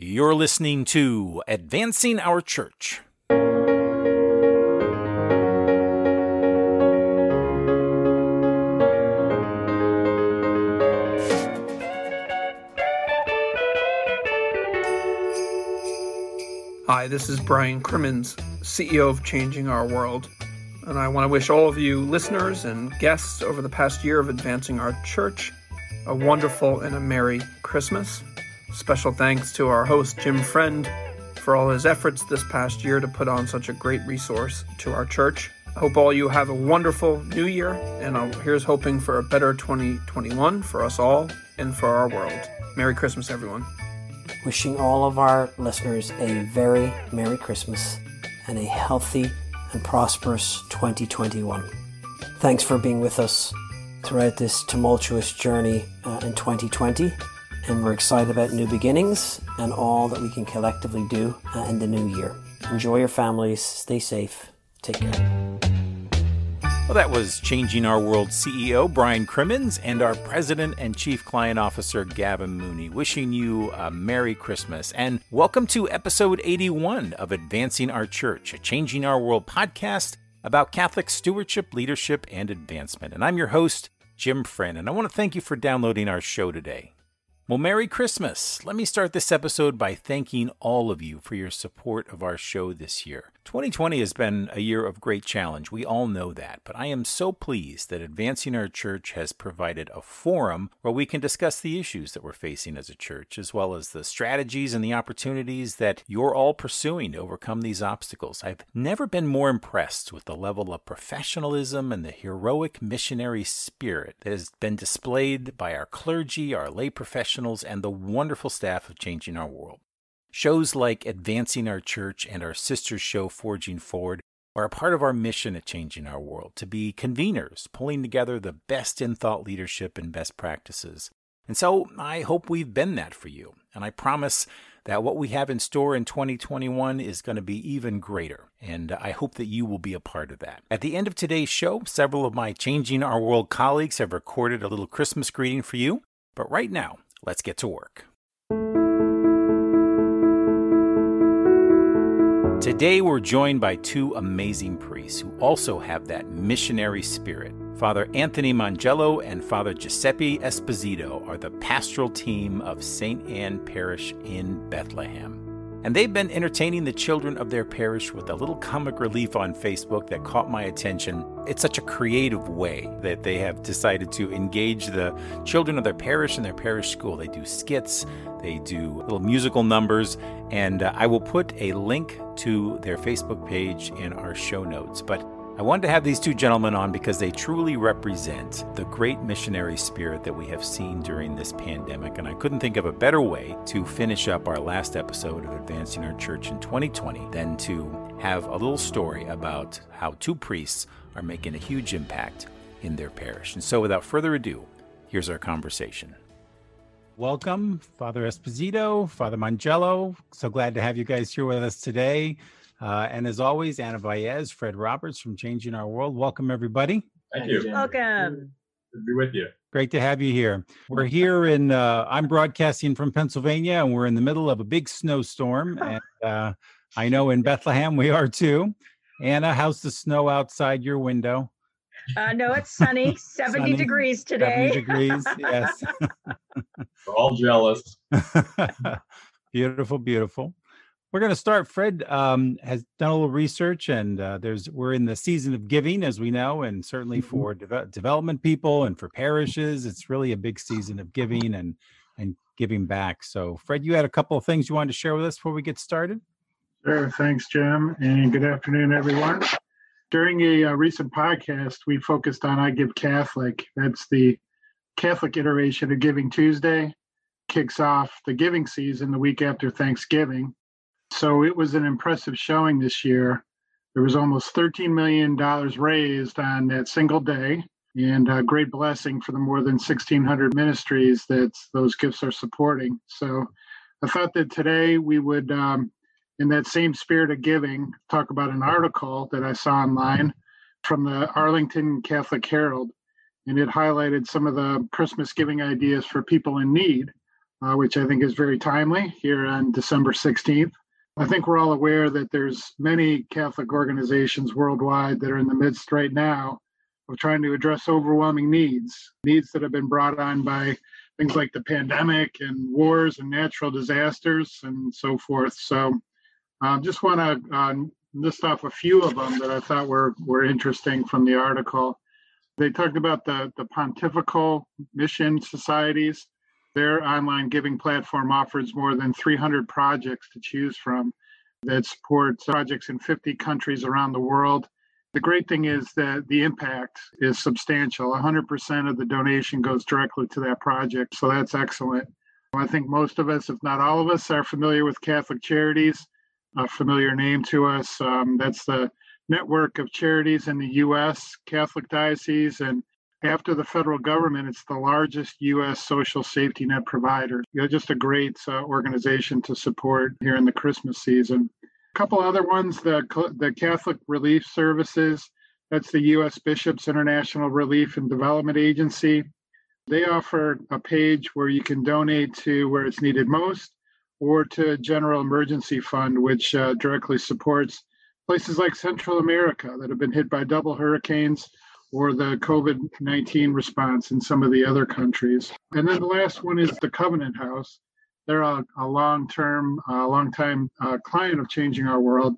You're listening to Advancing Our Church. Hi, this is Brian Crimmins, CEO of Changing Our World, and I want to wish all of you listeners and guests over the past year of advancing our church a wonderful and a Merry Christmas. Special thanks to our host, Jim Friend, for all his efforts this past year to put on such a great resource to our church. Hope all you have a wonderful new year, and here's hoping for a better 2021 for us all and for our world. Merry Christmas, everyone. Wishing all of our listeners a very Merry Christmas and a healthy and prosperous 2021. Thanks for being with us throughout this tumultuous journey uh, in 2020. And we're excited about new beginnings and all that we can collectively do uh, in the new year. Enjoy your families, stay safe, take care. Well, that was Changing Our World CEO Brian Crimmins and our President and Chief Client Officer Gavin Mooney, wishing you a Merry Christmas and welcome to episode 81 of Advancing Our Church, a Changing Our World podcast about Catholic stewardship, leadership, and advancement. And I'm your host, Jim Friend, and I want to thank you for downloading our show today. Well, Merry Christmas! Let me start this episode by thanking all of you for your support of our show this year. 2020 has been a year of great challenge. We all know that. But I am so pleased that Advancing Our Church has provided a forum where we can discuss the issues that we're facing as a church, as well as the strategies and the opportunities that you're all pursuing to overcome these obstacles. I've never been more impressed with the level of professionalism and the heroic missionary spirit that has been displayed by our clergy, our lay professionals, and the wonderful staff of Changing Our World. Shows like Advancing Our Church and our sister show Forging Forward are a part of our mission at Changing Our World to be conveners, pulling together the best in thought leadership and best practices. And so I hope we've been that for you. And I promise that what we have in store in 2021 is going to be even greater. And I hope that you will be a part of that. At the end of today's show, several of my Changing Our World colleagues have recorded a little Christmas greeting for you. But right now, let's get to work. Today, we're joined by two amazing priests who also have that missionary spirit. Father Anthony Mangello and Father Giuseppe Esposito are the pastoral team of St. Anne Parish in Bethlehem. And they've been entertaining the children of their parish with a little comic relief on Facebook that caught my attention. It's such a creative way that they have decided to engage the children of their parish and their parish school. They do skits, they do little musical numbers, and uh, I will put a link to their Facebook page in our show notes. But I wanted to have these two gentlemen on because they truly represent the great missionary spirit that we have seen during this pandemic. And I couldn't think of a better way to finish up our last episode of Advancing Our Church in 2020 than to have a little story about how two priests are making a huge impact in their parish. And so, without further ado, here's our conversation. Welcome, Father Esposito, Father Mangello. So glad to have you guys here with us today. Uh, and as always, Anna Baez, Fred Roberts from Changing Our World. Welcome, everybody. Thank you. Welcome. Good to be with you. Great to have you here. We're here in, uh, I'm broadcasting from Pennsylvania, and we're in the middle of a big snowstorm. And uh, I know in Bethlehem we are too. Anna, how's the snow outside your window? Uh, no, it's sunny, 70 sunny, degrees today. 70 degrees, yes. We're all jealous. beautiful, beautiful. We're going to start. Fred um, has done a little research, and uh, there's we're in the season of giving, as we know, and certainly mm-hmm. for de- development people and for parishes, it's really a big season of giving and and giving back. So, Fred, you had a couple of things you wanted to share with us before we get started. Sure. Thanks, Jim, and good afternoon, everyone. During a uh, recent podcast, we focused on I Give Catholic. That's the Catholic iteration of Giving Tuesday. Kicks off the giving season the week after Thanksgiving so it was an impressive showing this year. There was almost $13 million raised on that single day, and a great blessing for the more than 1,600 ministries that those gifts are supporting. So I thought that today we would, um, in that same spirit of giving, talk about an article that I saw online from the Arlington Catholic Herald, and it highlighted some of the Christmas giving ideas for people in need. uh, which I think is very timely here on December 16th. I think we're all aware that there's many Catholic organizations worldwide that are in the midst right now of trying to address overwhelming needs, needs that have been brought on by things like the pandemic and wars and natural disasters and so forth. So, um, just want to uh, list off a few of them that I thought were were interesting from the article. They talked about the the pontifical mission societies. Their online giving platform offers more than 300 projects to choose from that support projects in 50 countries around the world. The great thing is that the impact is substantial. 100% of the donation goes directly to that project, so that's excellent. I think most of us, if not all of us, are familiar with Catholic Charities, a familiar name to us. Um, that's the network of charities in the U.S. Catholic Diocese, and after the federal government, it's the largest U.S. social safety net provider. You know, just a great uh, organization to support here in the Christmas season. A couple other ones: the the Catholic Relief Services. That's the U.S. Bishops International Relief and Development Agency. They offer a page where you can donate to where it's needed most, or to General Emergency Fund, which uh, directly supports places like Central America that have been hit by double hurricanes or the COVID 19 response in some of the other countries. And then the last one is the Covenant House. They're a, a long term, uh, long time uh, client of Changing Our World.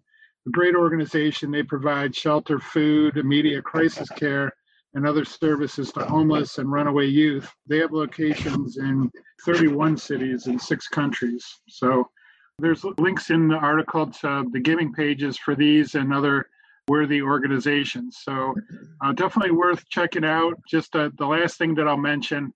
A great organization. They provide shelter, food, immediate crisis care, and other services to homeless and runaway youth. They have locations in 31 cities in six countries. So there's links in the article to the giving pages for these and other worthy organizations. So uh, definitely worth checking out. Just uh, the last thing that I'll mention,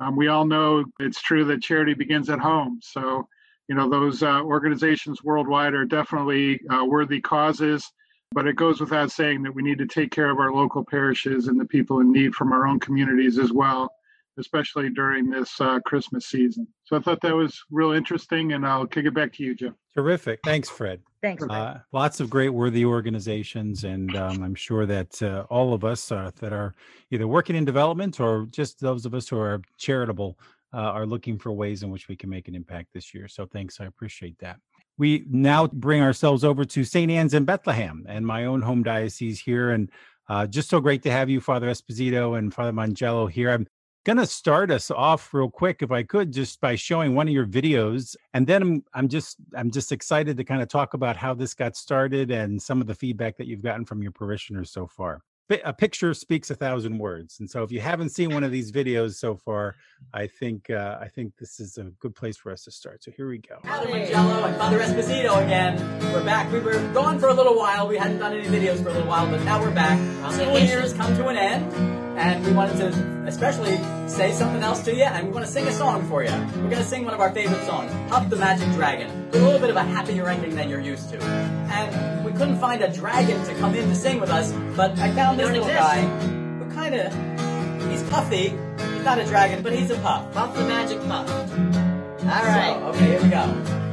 um, we all know it's true that charity begins at home. So you know those uh, organizations worldwide are definitely uh, worthy causes. But it goes without saying that we need to take care of our local parishes and the people in need from our own communities as well especially during this uh, Christmas season. So I thought that was real interesting, and I'll kick it back to you, Jim. Terrific. Thanks, Fred. Thanks. Uh, lots of great, worthy organizations, and um, I'm sure that uh, all of us uh, that are either working in development or just those of us who are charitable uh, are looking for ways in which we can make an impact this year. So thanks. I appreciate that. We now bring ourselves over to St. Anne's in Bethlehem and my own home diocese here. And uh, just so great to have you, Father Esposito and Father Mangello here. I'm going to start us off real quick if i could just by showing one of your videos and then I'm, I'm just i'm just excited to kind of talk about how this got started and some of the feedback that you've gotten from your parishioners so far a picture speaks a thousand words and so if you haven't seen one of these videos so far i think uh, i think this is a good place for us to start so here we go. Father Mangello and father esposito again. We're back. We were gone for a little while. We hadn't done any videos for a little while but now we're back. School year has come to an end and we wanted to especially say something else to you, and we want to sing a song for you. We're going to sing one of our favorite songs, Puff the Magic Dragon, with a little bit of a happier ending than you're used to. And we couldn't find a dragon to come in to sing with us, but I found this little guy who kind of, he's puffy. He's not a dragon, but he's a puff. Puff the Magic Puff. All right. So, okay, here we go.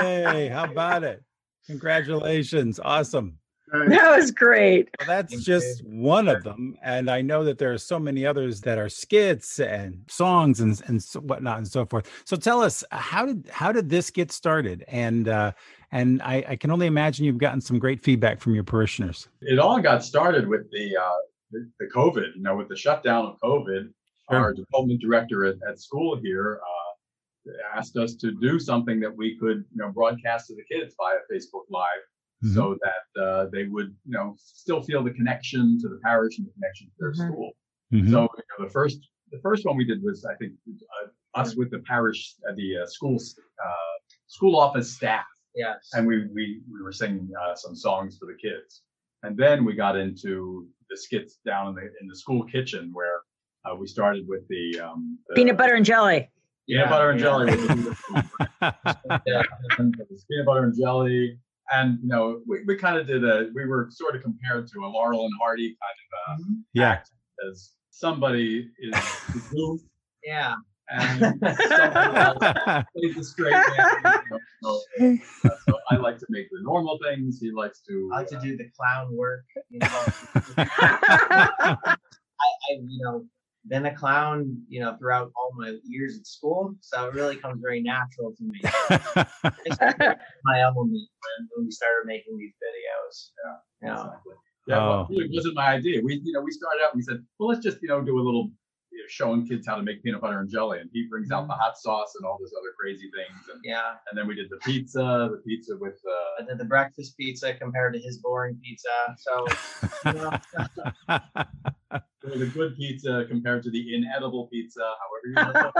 Yay! How about it? Congratulations! Awesome. That was great. Well, that's Thank just one of them, and I know that there are so many others that are skits and songs and and so whatnot and so forth. So tell us, uh, how did how did this get started? And uh, and I, I can only imagine you've gotten some great feedback from your parishioners. It all got started with the uh, the, the COVID. You know, with the shutdown of COVID, Sure. our development director at, at school here uh, asked us to do something that we could, you know, broadcast to the kids via Facebook Live, Mhm. so that uh, they would, you know, still feel the connection to the parish and the connection to their Mhm. school. Mhm. So you know, the first the first one we did was I think uh, us with the parish uh, the uh, schools uh, school office staff, Yes. and we we we were singing uh, some songs for the kids, and then we got into the skits down in the in the school kitchen where uh, we started with the, um, the Peanut butter and jelly. Peanut Yeah, butter and yeah. jelly. Yeah. and peanut butter and jelly. And you know, we, we kind of did a we were sort of compared to a Laurel and Hardy kind of uh, yeah. act as somebody is the goof Yeah. and somebody else plays the straight man. you know, so, uh, so I like to make the normal things. He likes to. I like to uh, do the clown work. You know, I, I, you know, been a clown, you know, throughout all my years at school, so it really comes very natural to me. My element when, when we started making these videos. Yeah. You know, Exactly. Yeah, well, Oh. it wasn't my idea. We, you know, we started out. We said, well, let's just, you know, do a little you know, showing kids how to make peanut butter and jelly, and he brings out the hot sauce and all those other crazy things, and, yeah. and then we did the pizza, the pizza with uh, I did the breakfast pizza compared to his boring pizza. So, you know, or the good pizza compared to the inedible pizza, however you want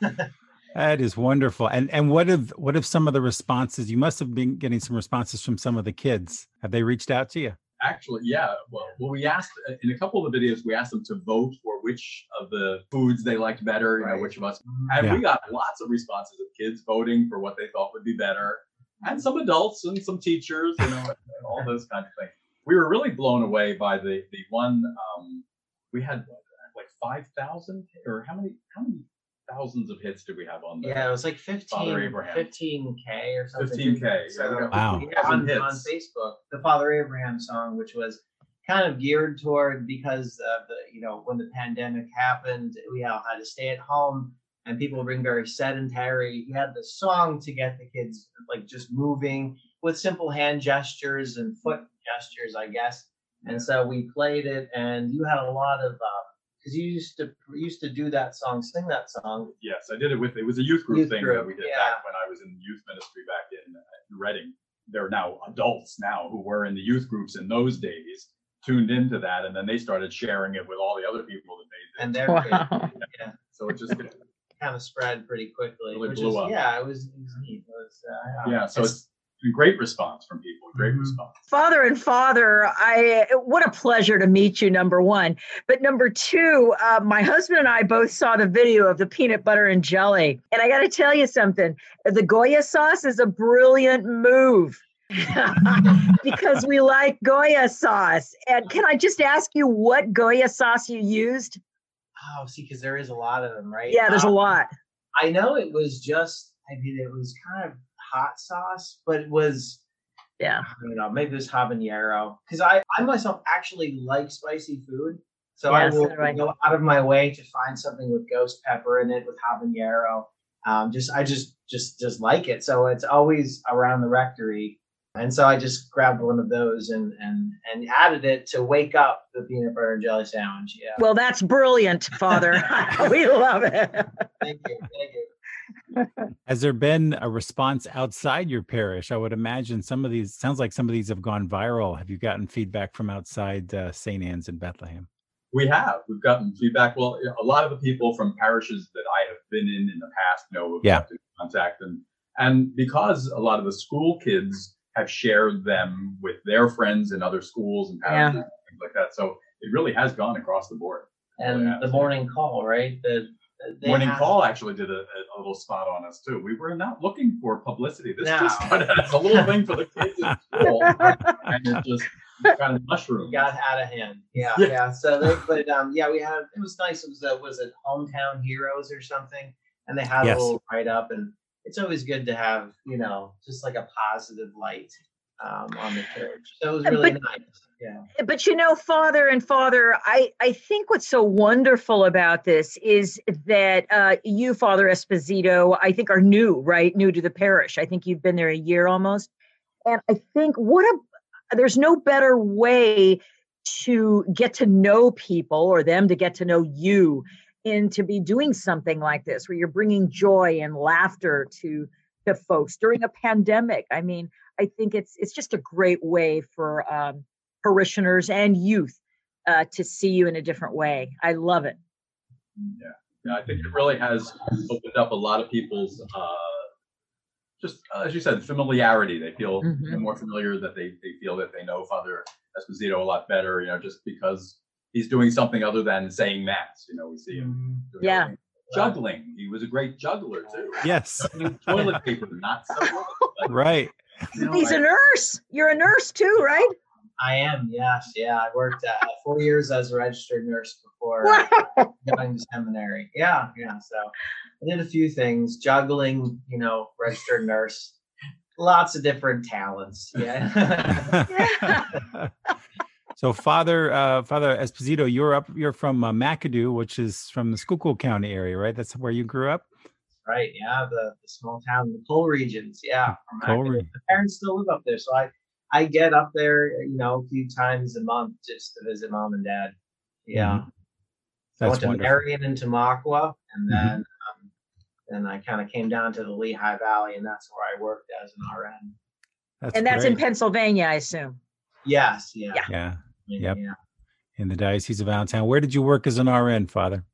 to. that is wonderful. And and what if what if some of the responses? You must have been getting some responses from some of the kids. Have they reached out to you? Actually, yeah. Well, well, we asked uh, in a couple of the videos, we asked them to vote for which of the foods they liked better. You know, which of us, and Yeah. we got lots of responses of kids voting for what they thought would be better, and some adults and some teachers, you know, and all those kinds of things. We were really blown away by the the one. Um, we had like five thousand or how many how many thousands of hits did we have on the yeah, it was like 15, Father Abraham. 15K or something. 15K. Yeah, So, Wow. on, 15,000 on. Facebook, the Father Abraham song, which was kind of geared toward because of the, you know, when the pandemic happened, we all had to stay at home and people were being very sedentary. He had the song to get the kids like just moving with simple hand gestures and foot gestures, I guess. And so we played it, and you had a lot of uh, because you used to you used to do that song, sing that song. Yes, I did it with it was a youth group Youth thing group, that we did yeah. back when I was in youth ministry back in, uh, in Reading. There are now adults now who were in the youth groups in those days tuned into that, and then they started sharing it with all the other people that made it. And they're Wow. yeah, So it just kind of spread pretty quickly. Really blew is, up. Yeah, it was, it was neat. It was, uh, yeah. So it's been great response from people. Great Mhm. response. Father and father, I what a pleasure to meet you. Number one, but number two, uh, my husband and I both saw the video of the peanut butter and jelly, and I got to tell you something: the Goya sauce is a brilliant move. because we like Goya sauce. And can I just ask you what Goya sauce you used? oh, see, because there is a lot of them, right? Yeah, there's a Um, lot. I know it was just. I mean, it was kind of hot sauce, but it was. Yeah. I don't know. Maybe it was habanero because I, I myself actually like spicy food. So I Yeah, will I. go out of my way to find something with ghost pepper in it with habanero. Um, just I just just just like it. So it's always around the rectory, and so I just grabbed one of those and and and added it to wake up the peanut butter and jelly sandwich. Yeah, Well, that's brilliant, Father. we love it. thank you, thank you. Has there been a response outside your parish? I would imagine some of these sounds like some of these have gone viral. Have you gotten feedback from outside uh, St. Anne's in Bethlehem? We have. We've gotten feedback. Well, a lot of the people from parishes that I have been in in the past know we've Yeah. kept contact, them. and because a lot of the school kids have shared them with their friends in other schools and Yeah. parishes and things like that. So it really has gone across the board. And Yeah. the morning call, right? The they Morning have- Call actually did a, a little spot on us too. We were not looking for publicity. This No. just started as a little thing for the kids in school, and it just kind of mushroomed. got out of hand. Yeah, Yeah. yeah. So, they, but um, yeah, we had it was nice. It was uh, was it hometown heroes or something, and they had Yes. a little write up, and it's always good to have you know just like a positive light um, on the church. So it was Uh, really but- nice. Yeah. but you know father and father i i think what's so wonderful about this is that uh you father esposito i think are new right new to the parish i think you've been there a year almost and i think what a there's no better way to get to know people or them to get to know you and to be doing something like this where you're bringing joy and laughter to to folks during a pandemic i mean i think it's it's just a great way for um parishioners and youth uh, to see you in a different way. I love it. Yeah, yeah. I think it really has opened up a lot of people's, uh, just uh, as you said, familiarity. They feel Mhm. more familiar that they, they feel that they know Father Esposito a lot better. You know, just because he's doing something other than saying mass. You know, we see him doing Yeah. other things. juggling. He was a great juggler too. Yes, Toilet paper, not so. right. You know, He's I- a nurse. You're a nurse too, right? I am. Yes. Yeah. I worked uh, four years as a registered nurse before Wow. going to seminary. Yeah. Yeah. So I did a few things: juggling, you know, registered nurse. Lots of different talents. Yeah. so, Father uh, Father Esposito, you're up. You're from uh, McAdoo, which is from the Schuylkill County area, right? That's where you grew up. Right. Yeah. The, the small town, the coal regions. Yeah. from Coal Acton. re- The parents still live up there, so I I get up there, you know, a few times a month just to visit mom and dad. Yeah. Mhm. So I went to wonderful. Marian and Tamaqua, and Mhm. then um, then I kind of came down to the Lehigh Valley, and that's where I worked as an RN. That's and that's in. Pennsylvania, I assume. Yes, yeah, Yeah. Yeah, yeah. Yep. yeah. in the Diocese of Allentown. Where did you work as an RN, Father?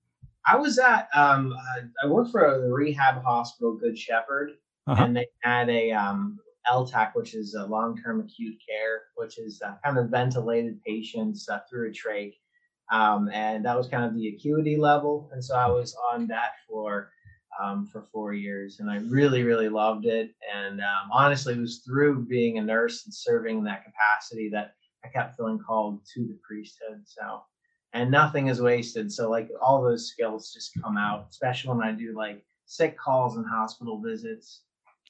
I was at um, I, worked for a rehab hospital, Good Shepherd, Uh-huh. and they had a um, LTAC, which is a long-term acute care, which is uh, kind of ventilated patients uh, through a trach, um, and that was kind of the acuity level. And so I was on that floor um, for four years, and I really, really loved it. And um, honestly, it was through being a nurse and serving in that capacity that I kept feeling called to the priesthood. So, and nothing is wasted. So, like all those skills just come out, especially when I do like sick calls and hospital visits.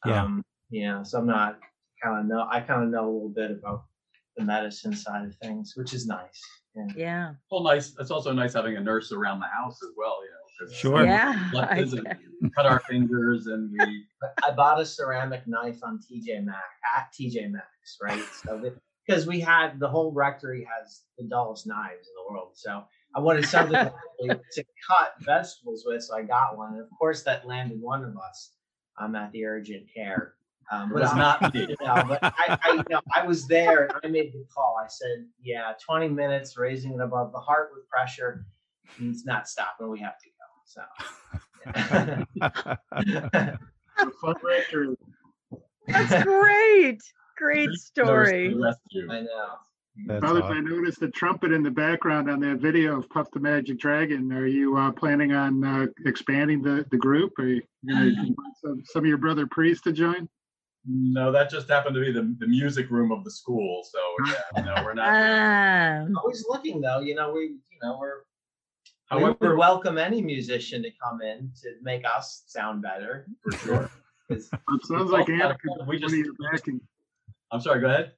Yeah. Um, yeah. So I'm not kind of know. I kind of know a little bit about the medicine side of things, which is nice. Yeah. Yeah. Well, nice. It's also nice having a nurse around the house as well. You know, 'cause Sure. Yeah. Let I visit, bet. cut our fingers, and we I bought a ceramic knife on TJ Maxx at TJ Maxx, right? So because we had the whole rectory has the dullest knives in the world, so I wanted something to cut vegetables with, so I got one. And of course, that landed one of us um, at the urgent care. Um, It was I- not me. no, but I, I, you know, I was there and I made the call. I said, yeah, 20 minutes raising it above the heart with pressure. It's not stopping. We have to go. So. yeah. A. That's great. Great story. Nurse to the rescue. I know. That's Brothers, I noticed the trumpet in the background on that video of Puff the Magic Dragon. Are you uh, planning on uh, expanding the, the group? Are you going to invite some, some of your brother priests to join? No, that just happened to be the, the music room of the school. So yeah, no, we're not. Um, Always looking though, you know, we, you know, we're, we However, would welcome any musician to come in to make us sound better. for sure. It sounds like Anna could we be just- of backing. I'm sorry. Go ahead.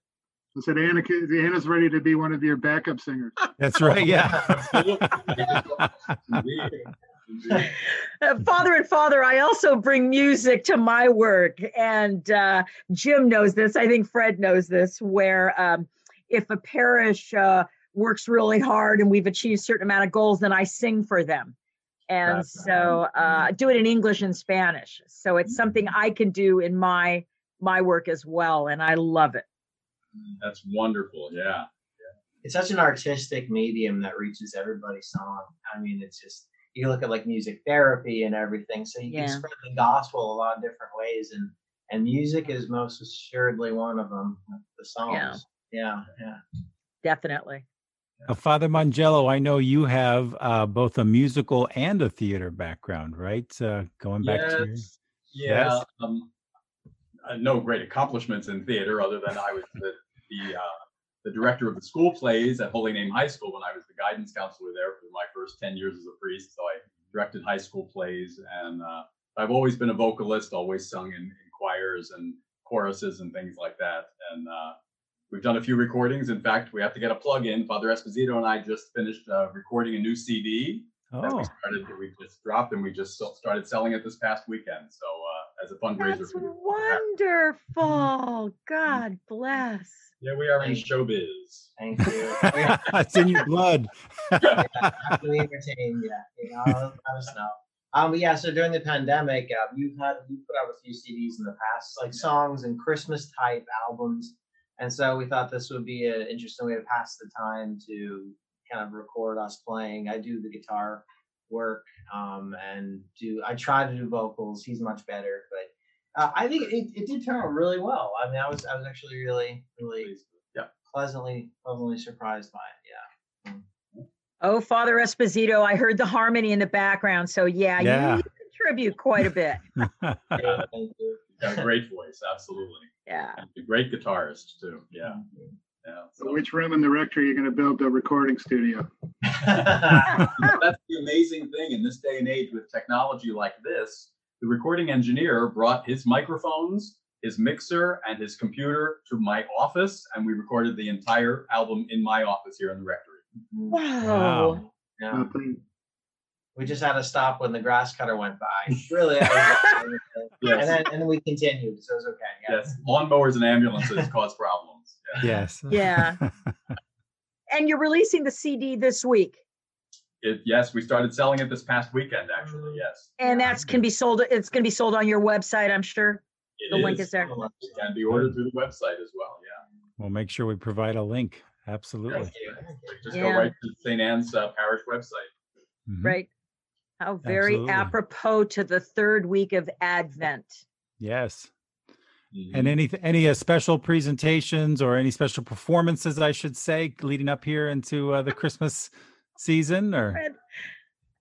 I said Anna, Anna's ready to be one of your backup singers. That's right. Yeah. Absolutely. Indeed. Indeed. uh, father and father, I also bring music to my work, and uh, Jim knows this. I think Fred knows this. Where um, if a parish uh, works really hard and we've achieved a certain amount of goals, then I sing for them. And That's so uh, do it in English and Spanish. So it's something I can do in my my work as well, and I love it. That's wonderful. Yeah. it's such an artistic medium that reaches everybody's song. I mean, it's just you look at like music therapy and everything, so you Yeah. can spread the gospel a lot of different ways, and and music is most assuredly one of them. The songs, yeah, yeah. Definitely. Uh, Father Mangello, I know you have uh, both a musical and a theater background, right? Uh, going back to your- Yes. Yeah. Yes. Um, uh, no great accomplishments in theater other than I was the the, uh, the director of the school plays at Holy Name High School when I was the guidance counselor there for my first ten years as a priest. So I directed high school plays, and uh, I've always been a vocalist, always sung in, in choirs and choruses and things like that. And uh, we've done a few recordings. In fact, we have to get a plug in. Father Esposito and I just finished uh, recording a new CD that oh, we started that we just dropped and we just started selling it this past weekend so as a fundraiser That's for the- wonderful. God bless. yeah we are in Thank showbiz Thank you. it's in your blood. Happily entertained, yeah. You know, let us know. Um, but yeah, so during the pandemic, uh, you've had you put out a few CDs in the past, like songs and Christmas type albums, and so we thought this would be an interesting way to pass the time to kind of record us playing. I do the guitar work, um, and do I try to do vocals. He's much better, but uh, I think it, it did turn out really well. I mean, I was I was actually really really yeah pleasantly pleasantly surprised by it. Yeah. Oh, Father Esposito, I heard the harmony in the background. So yeah, Yeah. you contribute quite a bit. Yeah, thank you. You've got a great voice absolutely Yeah. and a great guitarist too yeah yeah So so which room in the rectory are you going to build the recording studio? that's the amazing thing in this day and age with technology like this the recording engineer brought his microphones his mixer and his computer to my office and we recorded the entire album in my office here in the rectory Wow. Wow. Yeah. We just had to stop when the grass cutter went by. Really, that was it. Yes. and then and then we continued, so it was okay. Yeah. Yes, lawnmowers and ambulances cause problems. Yeah. yes. Yeah. And you're releasing the CD this week. It, yes, we started selling it this past weekend, actually. Yes. And that's can be sold. It's going to be sold on your website, I'm sure. It The link is there. It can be ordered through the website as well. Yeah. We'll make sure we provide a link. Absolutely. Thank you. Just go right to St. Anne's uh, Parish website. Mhm. Right. How very Absolutely. apropos to the third week of Advent. Yes. Mhm. And any any uh, special presentations or any special performances, I should say, leading up here into uh, the Christmas season, or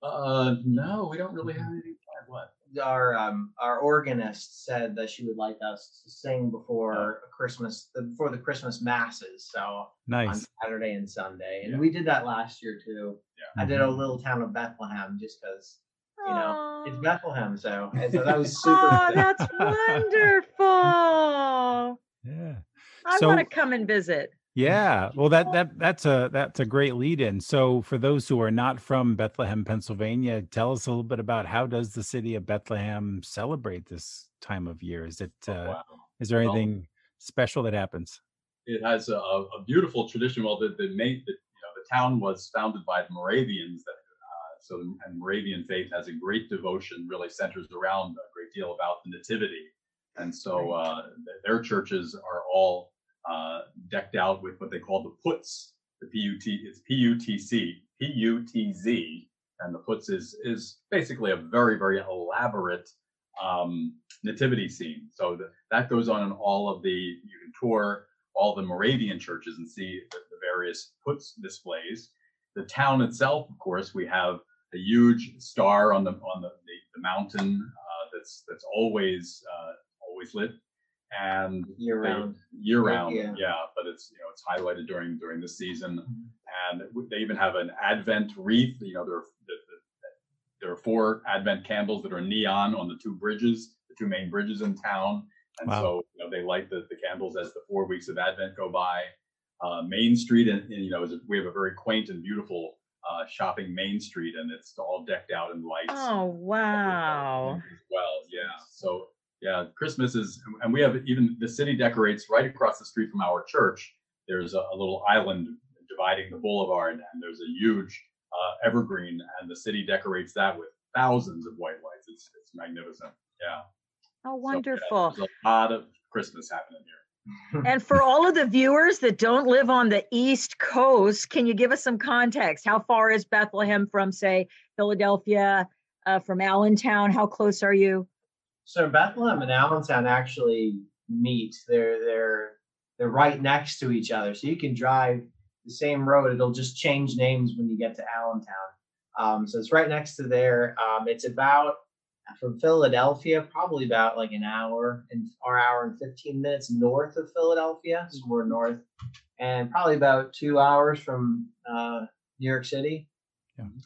Uh, no, we don't really have anything planned. What? Our um our organist said that she would like us to sing before Christmas, before the Christmas masses. So on nice. Saturday and Sunday, and Yeah. we did that last year too. Yeah. I did a little town of Bethlehem just because you know it's Bethlehem. So, and so that was super. Oh, that's wonderful. Yeah. I So- want to come and visit. Yeah. Well, that that that's a that's a great lead in. So for those who are not from Bethlehem, Pennsylvania, tell us a little bit about how does the city of Bethlehem celebrate this time of year? Is it uh, Oh, wow. is there Well- anything special that happens? It has a, a beautiful tradition. Well, the, the main, the, you know, the town was founded by the Moravians. That so and Moravian faith has a great devotion, really centers around a great deal about the nativity, and so uh, their churches are all uh, decked out with what they call the putz. The P-U-T it's P-U-T-C, P-U-T-Z, and the putz is is basically a very very elaborate um, nativity scene. So the, that goes on in all of the you can tour all the Moravian churches and see the, the various putz displays. The town itself, of course, we have a huge star on the on the, the, the mountain uh, that's that's always uh, always lit and Year they- round. year round Yeah. yeah. but it's you know it's highlighted during during the season and they even have an advent wreath you know there are the, the, there are four advent candles that are neon on the two bridges the two main bridges in town and Wow. so you know they light the, the candles as the four weeks of advent go by uh, main street and, and you know is a, we have a very quaint and beautiful uh, shopping main street and it's all decked out in lights Oh, wow. as well. Yeah. So yeah, Christmas is, and we have even the city decorates right across the street from our church. There's a, a little island dividing the boulevard, and there's a huge uh, evergreen, and the city decorates that with thousands of white lights. It's it's magnificent. Yeah. How So, yeah, wonderful. there's a lot of Christmas happening here. And for all of the viewers that don't live on the East Coast, can you give us some context? How far is Bethlehem from, say, Philadelphia, uh, from Allentown? How close are you? So Bethlehem and Allentown actually meet. They're they're they're right next to each other. So you can drive the same road. It'll just change names when you get to Allentown. Um, so it's right next to there. Um, it's about from Philadelphia, probably about like an hour and or hour and fifteen minutes north of Philadelphia, We're north, and probably about two hours from uh, New York City.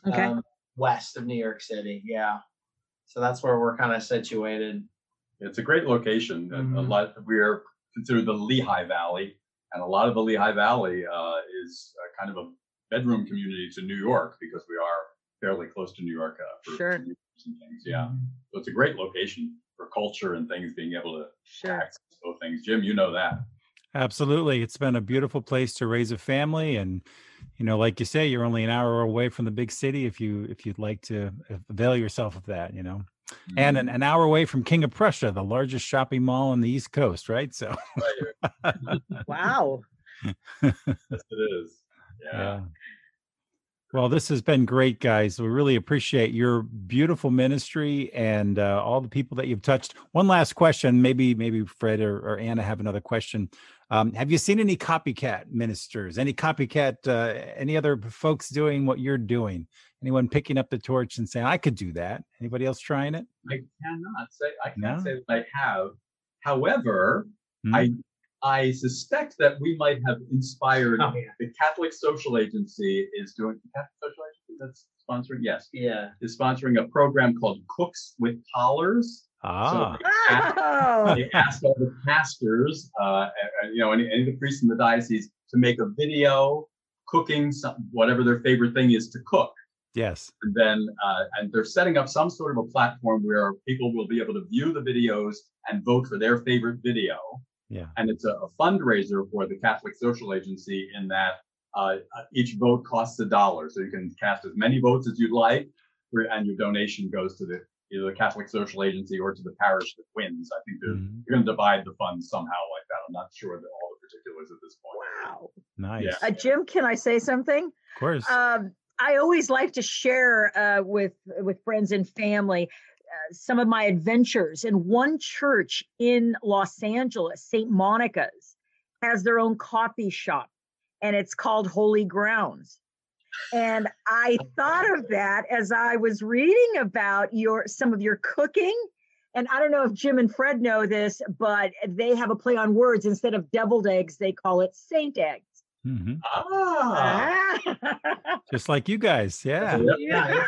Okay. Um, west of New York City. Yeah. So that's where we're kind of situated. It's a great location. and A lot we are considered the Lehigh Valley, and a lot of the Lehigh Valley uh, is uh, kind of a bedroom community to New York because we are fairly close to New York uh, for Sure. commutes and things. Yeah, so it's a great location for culture and things being able to Sure. access those things. Jim, you know that. Absolutely. It's been a beautiful place to raise a family and you know like you say you're only an hour away from the big city if you if you'd like to avail yourself of that, you know. And an, an hour away from King of Prussia, the largest shopping mall on the East Coast, right? So Wow. Yes, it is. Yeah. yeah. Well, this has been great, guys. We really appreciate your beautiful ministry and uh, all the people that you've touched. One last question, maybe maybe Fred or, or Anna have another question. Um, have you seen any copycat ministers? Any copycat? Uh, any other folks doing what you're doing? Anyone picking up the torch and saying, "I could do that"? Anybody else trying it? I cannot say I can't No? say that I have. However, Hmm. I I suspect that we might have inspired Oh, yeah. the Catholic Social Agency is doing the Catholic Social Agency that's sponsoring yes Yeah. is sponsoring a program called Cooks with Collars. Ah, So they ask, Oh, they ask all the pastors, uh, and, and, you know, any, any of the priests in the diocese to make a video cooking some, whatever their favorite thing is to cook yes. and then uh, and they're setting up some sort of a platform where people will be able to view the videos and vote for their favorite video Yeah. and it's a, a fundraiser for the catholic social agency in that uh, uh, each vote costs a dollar so you can cast as many votes as you'd like and your donation goes to the either the catholic social agency or to the parish that wins i think they're, Mhm. they're going to divide the funds somehow like that i'm not sure that all the particulars at this point wow. Nice. Yeah. Uh, Jim, can I say something? Of course. um, I always like to share uh, with with friends and family some of my adventures. And one church in Los Angeles, St. Monica's, has their own coffee shop, and it's called Holy Grounds. And I thought of that as I was reading about your some of your cooking. And I don't know if Jim and Fred know this, but they have a play on words. Instead of deviled eggs, they call it saint eggs. hmm ah Just like you guys. Yeah. Yep.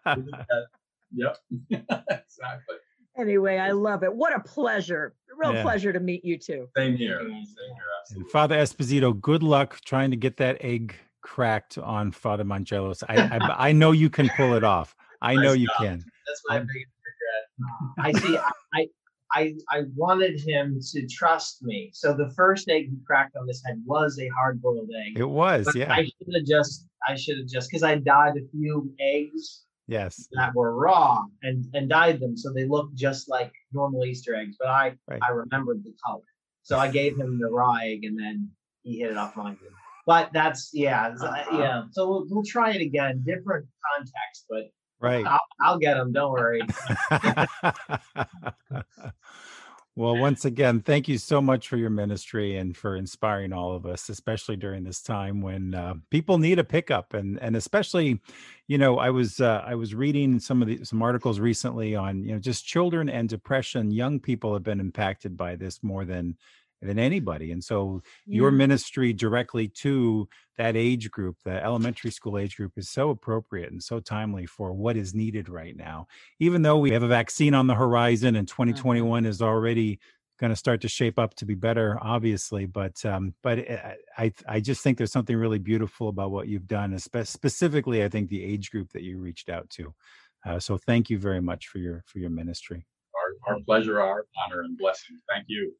yep exactly Anyway, I love it. What a pleasure. Real Yeah. pleasure to meet you too. Same here. Same here. And Absolutely. Father Esposito, good luck trying to get that egg cracked on Father Mangelos. I, I I know you can pull it off. I know you job. can. That's my biggest regret. I see. I I I wanted him to trust me. So the first egg he cracked on this head was a hard boiled egg. It was, But yeah. I should have just I should have just because I dyed a few eggs yes. that were raw and and dyed them so they looked just like normal Easter eggs. But I Right. I remembered the color, so I gave him the raw egg and then he hit it off mine. But that's yeah uh, yeah. So we'll, we'll try it again, different context, but Right. I'll, I'll get him. Don't worry. well, once again, thank you so much for your ministry and for inspiring all of us, especially during this time when uh, people need a pickup, and and especially, you know, I was uh, I was reading some of the some articles recently on you know just children and depression. Young people have been impacted by this more than than anybody, and so your ministry directly to that age group, the elementary school age group, is so appropriate and so timely for what is needed right now. Even though we have a vaccine on the horizon and 2021 is already going to start to shape up to be better, obviously, but um, but I I I just think there's something really beautiful about what you've done, specifically I think the age group that you reached out to. Uh, so thank you very much for your for your ministry. Our, our pleasure, our honor, and blessing. Thank you.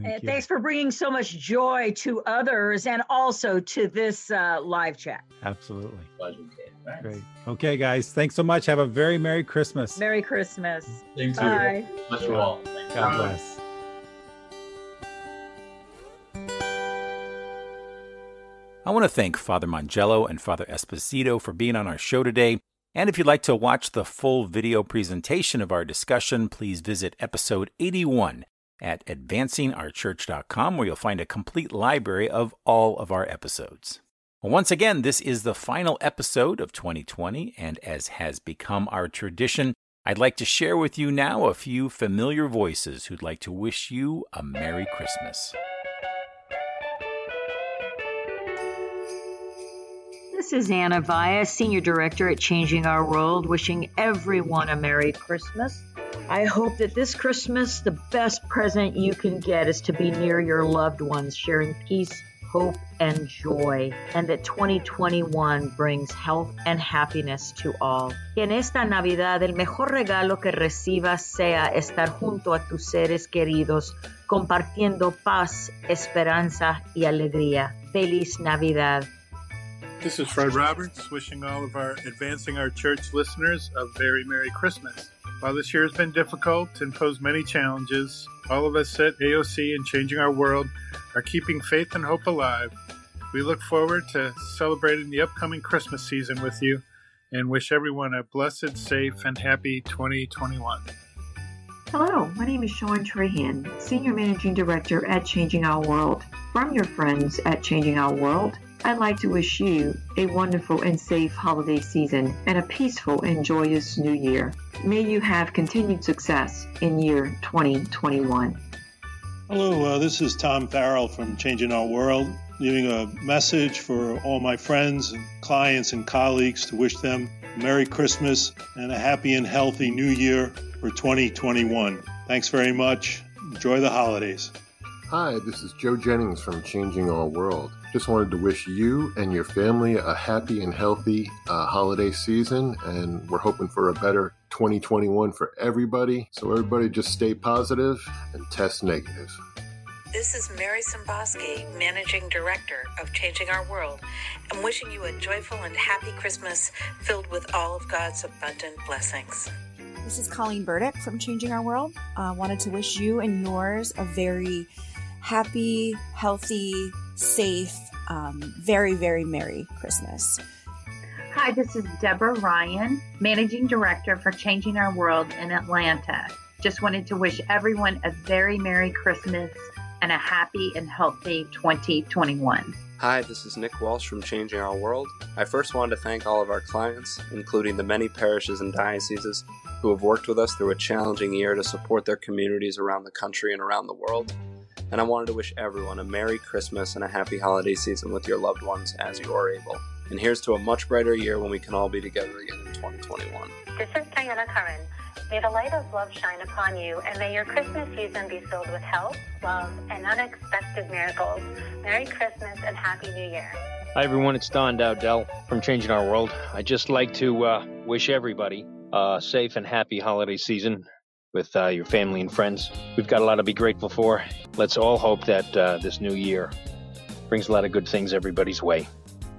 Thank And thanks for bringing so much joy to others and also to this uh, live chat. Absolutely. Pleasure. Thanks. Great. Okay, guys. Thanks so much. Have a very Merry Christmas. Merry Christmas. Same to Bye. you. Bless you all. Thank you. God bless. I want to thank Father Mangello and Father Esposito for being on our show today. And if you'd like to watch the full video presentation of our discussion, please visit episode 81 at advancingourchurch.com, where you'll find a complete library of all of our episodes. Once again, this is the final episode of 2020, and as has become our tradition, I'd like to share with you now a few familiar voices who'd like to wish you a Merry Christmas. This is Anna Via, Senior Director at Changing Our World, wishing everyone a Merry Christmas. I hope that this Christmas, the best present you can get is to be near your loved ones, sharing peace, hope, and joy, and that 2021 brings health and happiness to all. Que en esta Navidad el mejor regalo que recibas sea estar junto a tus seres queridos, compartiendo paz, esperanza y alegría. Feliz Navidad. This is Fred Roberts, wishing all of our Advancing Our Church listeners a very Merry Christmas. While this year has been difficult and posed many challenges, all of us at AOC and Changing Our World are keeping faith and hope alive. We look forward to celebrating the upcoming Christmas season with you and wish everyone a blessed, safe, and happy 2021. Hello, my name is Sean Trahan, Senior Managing Director at Changing Our World. From your friends at Changing Our World, I'd like to wish you a wonderful and safe holiday season and a peaceful and joyous new year. May you have continued success in year 2021. Hello, uh, this is Tom Farrell from Changing Our World, leaving a message for all my friends and clients and colleagues to wish them a Merry Christmas and a happy and healthy New Year for 2021. Thanks very much. Enjoy the holidays. Hi, this is Joe Jennings from Changing Our World. Just wanted to wish you and your family a happy and healthy uh, holiday season, and we're hoping for a better 2021 for everybody. So, everybody just stay positive and test negative. This is Mary Simboski, Managing Director of Changing Our World. I'm wishing you a joyful and happy Christmas filled with all of God's abundant blessings. This is Colleen Burdick from Changing Our World. Uh, wanted to wish you and yours a very happy, healthy, safe, um, very, very Merry Christmas. Hi, this is Deborah Ryan, Managing Director for Changing Our World in Atlanta. Just wanted to wish everyone a very Merry Christmas and a happy and healthy 2021. Hi, this is Nick Walsh from Changing Our World. I first wanted to thank all of our clients, including the many parishes and dioceses who have worked with us through a challenging year to support their communities around the country and around the world. And I wanted to wish everyone a Merry Christmas and a happy holiday season with your loved ones as you are able. And here's to a much brighter year when we can all be together again in 2021. This is Diana Curran. May the light of love shine upon you, and may your Christmas season be filled with health, love, and unexpected miracles. Merry Christmas and Happy New Year. Hi, everyone. It's Don Dowdell from Changing Our World. I'd just like to uh, wish everybody a safe and happy holiday season. With uh, your family and friends. We've got a lot to be grateful for. Let's all hope that uh, this new year brings a lot of good things everybody's way.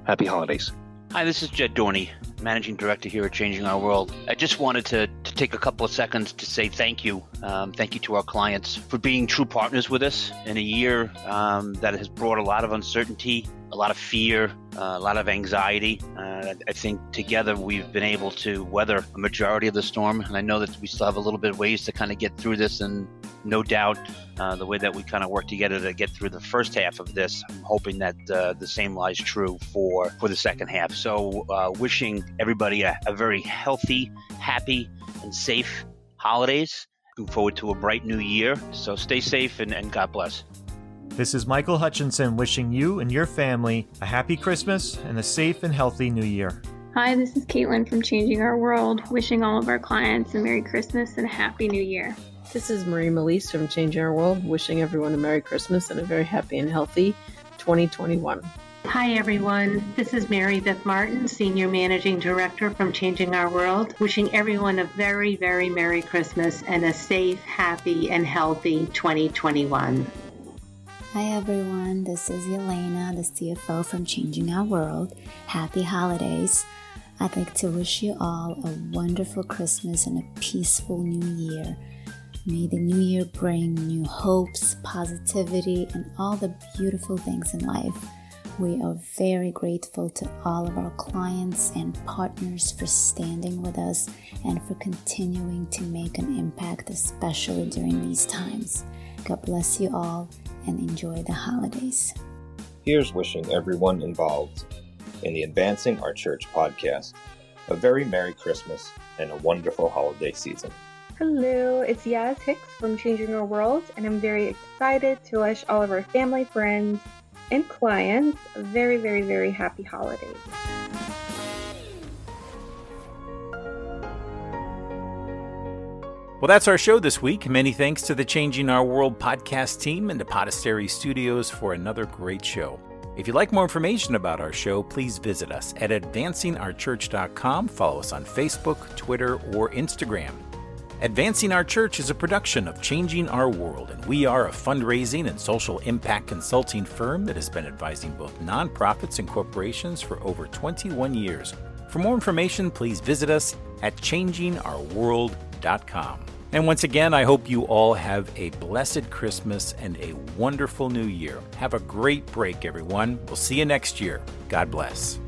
Happy holidays. Hi, this is Jed Dorney, Managing Director here at Changing Our World. I just wanted to, to take a couple of seconds to say thank you. Um, thank you to our clients for being true partners with us in a year um, that has brought a lot of uncertainty, a lot of fear, uh, a lot of anxiety. Uh, I think together we've been able to weather a majority of the storm. And I know that we still have a little bit of ways to kind of get through this. And no doubt, uh, the way that we kind of work together to get through the first half of this, I'm hoping that uh, the same lies true for, for the second half. So, uh, wishing everybody a, a very healthy, happy, and safe holidays. Looking forward to a bright new year. So, stay safe and, and God bless. This is Michael Hutchinson wishing you and your family a happy Christmas and a safe and healthy new year. Hi, this is Caitlin from Changing Our World, wishing all of our clients a Merry Christmas and a Happy New Year. This is Marie Melise from Changing Our World, wishing everyone a Merry Christmas and a very happy and healthy 2021. Hi, everyone. This is Mary Beth Martin, Senior Managing Director from Changing Our World, wishing everyone a very, very Merry Christmas and a safe, happy, and healthy 2021. Hi everyone, this is Elena, the CFO from Changing Our World. Happy holidays. I'd like to wish you all a wonderful Christmas and a peaceful new year. May the new year bring new hopes, positivity, and all the beautiful things in life. We are very grateful to all of our clients and partners for standing with us and for continuing to make an impact, especially during these times. God bless you all and enjoy the holidays. Here's wishing everyone involved in the Advancing Our Church podcast a very Merry Christmas and a wonderful holiday season. Hello, it's Yaz Hicks from Changing Our World, and I'm very excited to wish all of our family, friends, and clients a very, very, very happy holidays. Well, that's our show this week. Many thanks to the Changing Our World podcast team and to Podastery Studios for another great show. If you'd like more information about our show, please visit us at advancingourchurch.com. Follow us on Facebook, Twitter, or Instagram. Advancing Our Church is a production of Changing Our World, and we are a fundraising and social impact consulting firm that has been advising both nonprofits and corporations for over 21 years. For more information, please visit us at changingourworld.com. And once again, I hope you all have a blessed Christmas and a wonderful new year. Have a great break, everyone. We'll see you next year. God bless.